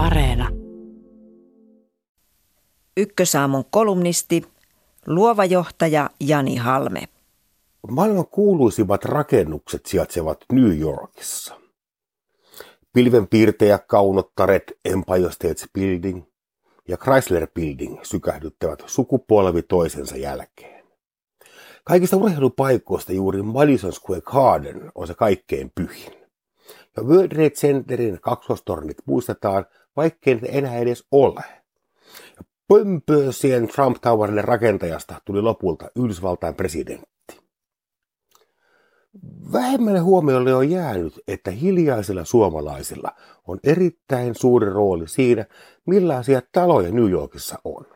Areena. Ykkösaamun kolumnisti, luova johtaja Jani Halme. Maailman kuuluisimmat rakennukset sijaitsevat New Yorkissa. Pilvenpiirtejä kaunottaret Empire State Building ja Chrysler Building sykähdyttävät sukupolvi toisensa jälkeen. Kaikista urheilupaikoista juuri Madison Square Garden on se kaikkein pyhin. Ja World Trade Centerin kaksostornit muistetaan, vaikkei ne enää edes ole. Ja pömpösien Trump Towerille rakentajasta tuli lopulta Yhdysvaltain presidentti. Vähemmälle huomiolle on jäänyt, että hiljaisilla suomalaisilla on erittäin suuri rooli siinä, millaisia taloja New Yorkissa on.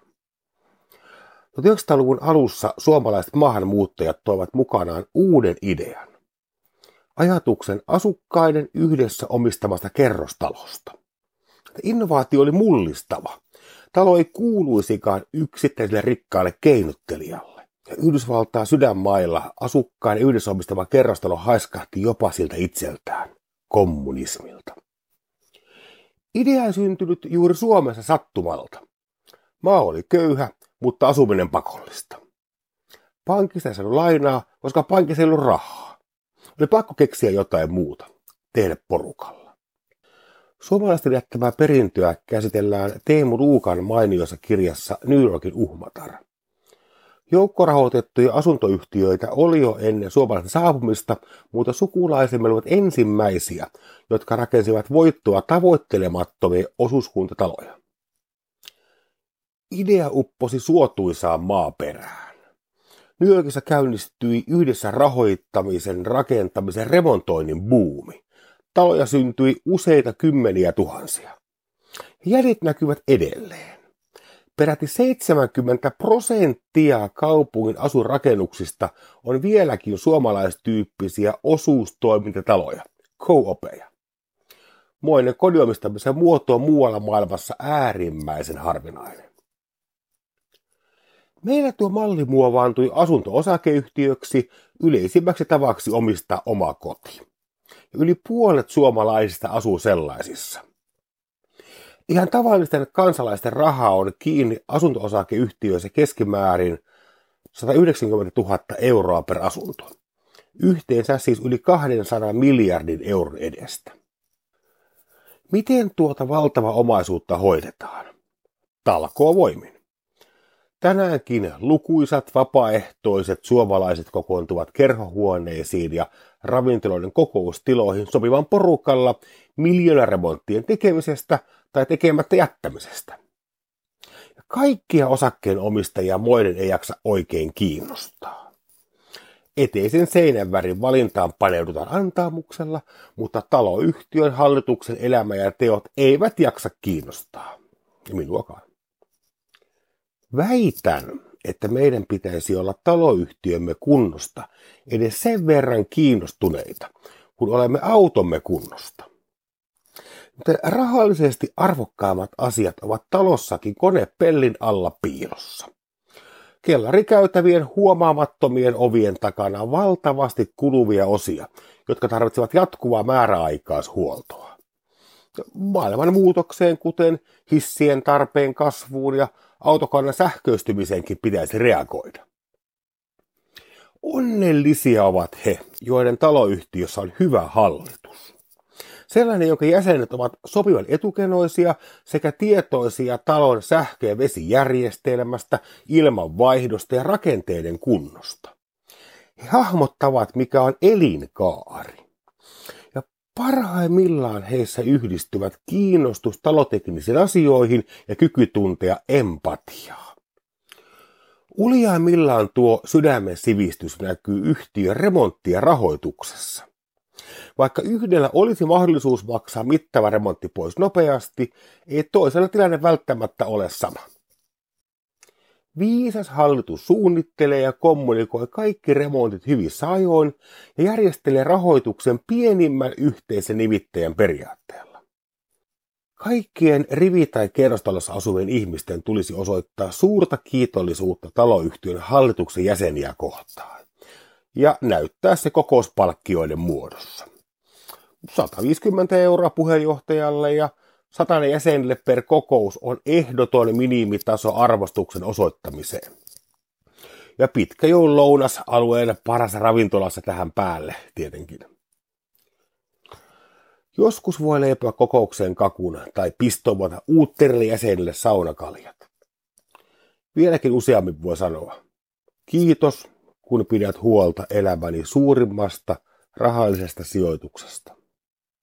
1900-luvun alussa suomalaiset maahanmuuttajat toivat mukanaan uuden idean. Ajatuksen asukkaiden yhdessä omistamasta kerrostalosta. Innovaatio oli mullistava. Talo ei kuuluisikaan yksittäiselle rikkaalle keinottelijalle. Ja Yhdysvaltaa sydänmailla asukkaan yhdessä omistama kerrostalo haiskahti jopa siltä itseltään, kommunismilta. Idea ei syntynyt juuri Suomessa sattumalta. Maa oli köyhä, mutta asuminen pakollista. Pankista ei saanut lainaa, koska pankissa ei ollut rahaa. Oli pakko keksiä jotain muuta, tehdä porukalla. Suomalaisten jättämää perintöä käsitellään Teemu Ruukan mainiossa kirjassa New Yorkin uhmatar. Joukkorahoitettuja asuntoyhtiöitä oli jo ennen suomalaisten saapumista, mutta sukulaisemme olivat ensimmäisiä, jotka rakensivat voittoa tavoittelemattomia osuuskuntataloja. Idea upposi suotuisaan maaperään. New Yorkissa käynnistyi yhdessä rahoittamisen, rakentamisen, remontoinnin buumi. Taloja syntyi useita kymmeniä tuhansia. Jäljet näkyvät edelleen. Peräti 70 prosenttia kaupungin asurakennuksista on vieläkin suomalaistyyppisiä osuustoimintataloja, co-opeja. Moinen kodiomistamisen muoto on muualla maailmassa äärimmäisen harvinainen. Meillä tuo malli muovaantui asunto-osakeyhtiöksi yleisimmäksi tavaksi omistaa oma koti. Yli puolet suomalaisista asuu sellaisissa – Ihan tavallisten kansalaisten rahaa on kiinni asunto-osakeyhtiöissä keskimäärin 190 000 euroa per asunto. Yhteensä siis yli 200 miljardin euron edestä. Miten tuota valtavaa omaisuutta hoidetaan? Talkoo voimin. Tänäänkin lukuisat vapaaehtoiset suomalaiset kokoontuvat kerhohuoneisiin ja ravintoloiden kokoustiloihin sopivan porukalla miljoonaremonttien tekemisestä tai tekemättä jättämisestä. Kaikkia osakkeen omistajia moiden ei jaksa oikein kiinnostaa. Eteisen seinän värin valintaan paneudutaan antaamuksella, mutta taloyhtiön hallituksen elämä ja teot eivät jaksa kiinnostaa. Minuakaan. Väitän, että meidän pitäisi olla taloyhtiömme kunnosta edes sen verran kiinnostuneita, kun olemme automme kunnosta. Mutta rahallisesti arvokkaammat asiat ovat talossakin konepellin alla piilossa. Kellarikäytävien huomaamattomien ovien takana valtavasti kuluvia osia, jotka tarvitsevat jatkuvaa määräaikaishuoltoa. Maailman muutokseen, kuten hissien tarpeen kasvuun ja autokannan sähköistymiseenkin pitäisi reagoida. Onnellisia ovat he, joiden taloyhtiössä on hyvä hallitus. Sellainen, jonka jäsenet ovat sopivan etukenoisia sekä tietoisia talon sähkö- ja vesijärjestelmästä, ilmanvaihdosta ja rakenteiden kunnosta. He hahmottavat, mikä on elinkaari. Parhaimmillaan heissä yhdistyvät kiinnostus taloteknisiin asioihin ja kyky tuntea empatiaa. Uljaimmillaan tuo sydämen sivistys näkyy yhtiön remontti- ja rahoituksessa. Vaikka yhdellä olisi mahdollisuus maksaa mittava remontti pois nopeasti, ei toisella tilanne välttämättä ole sama. Viisas hallitus suunnittelee ja kommunikoi kaikki remontit hyvissä ajoin ja järjestelee rahoituksen pienimmän yhteisen nimittäjän periaatteella. Kaikkien rivi- tai kerrostalossa asuvien ihmisten tulisi osoittaa suurta kiitollisuutta taloyhtiön hallituksen jäseniä kohtaan ja näyttää se kokouspalkkioiden muodossa. 150 euroa puheenjohtajalle ja Satainen jäsenille per kokous on ehdoton minimitaso arvostuksen osoittamiseen. Ja pitkä joulun lounas alueen paras ravintolassa tähän päälle tietenkin. Joskus voi leipoa kokoukseen kakun tai pistovata uutterille jäsenille saunakaljat. Vieläkin useammin voi sanoa, kiitos kun pidät huolta elämäni suurimmasta rahallisesta sijoituksesta.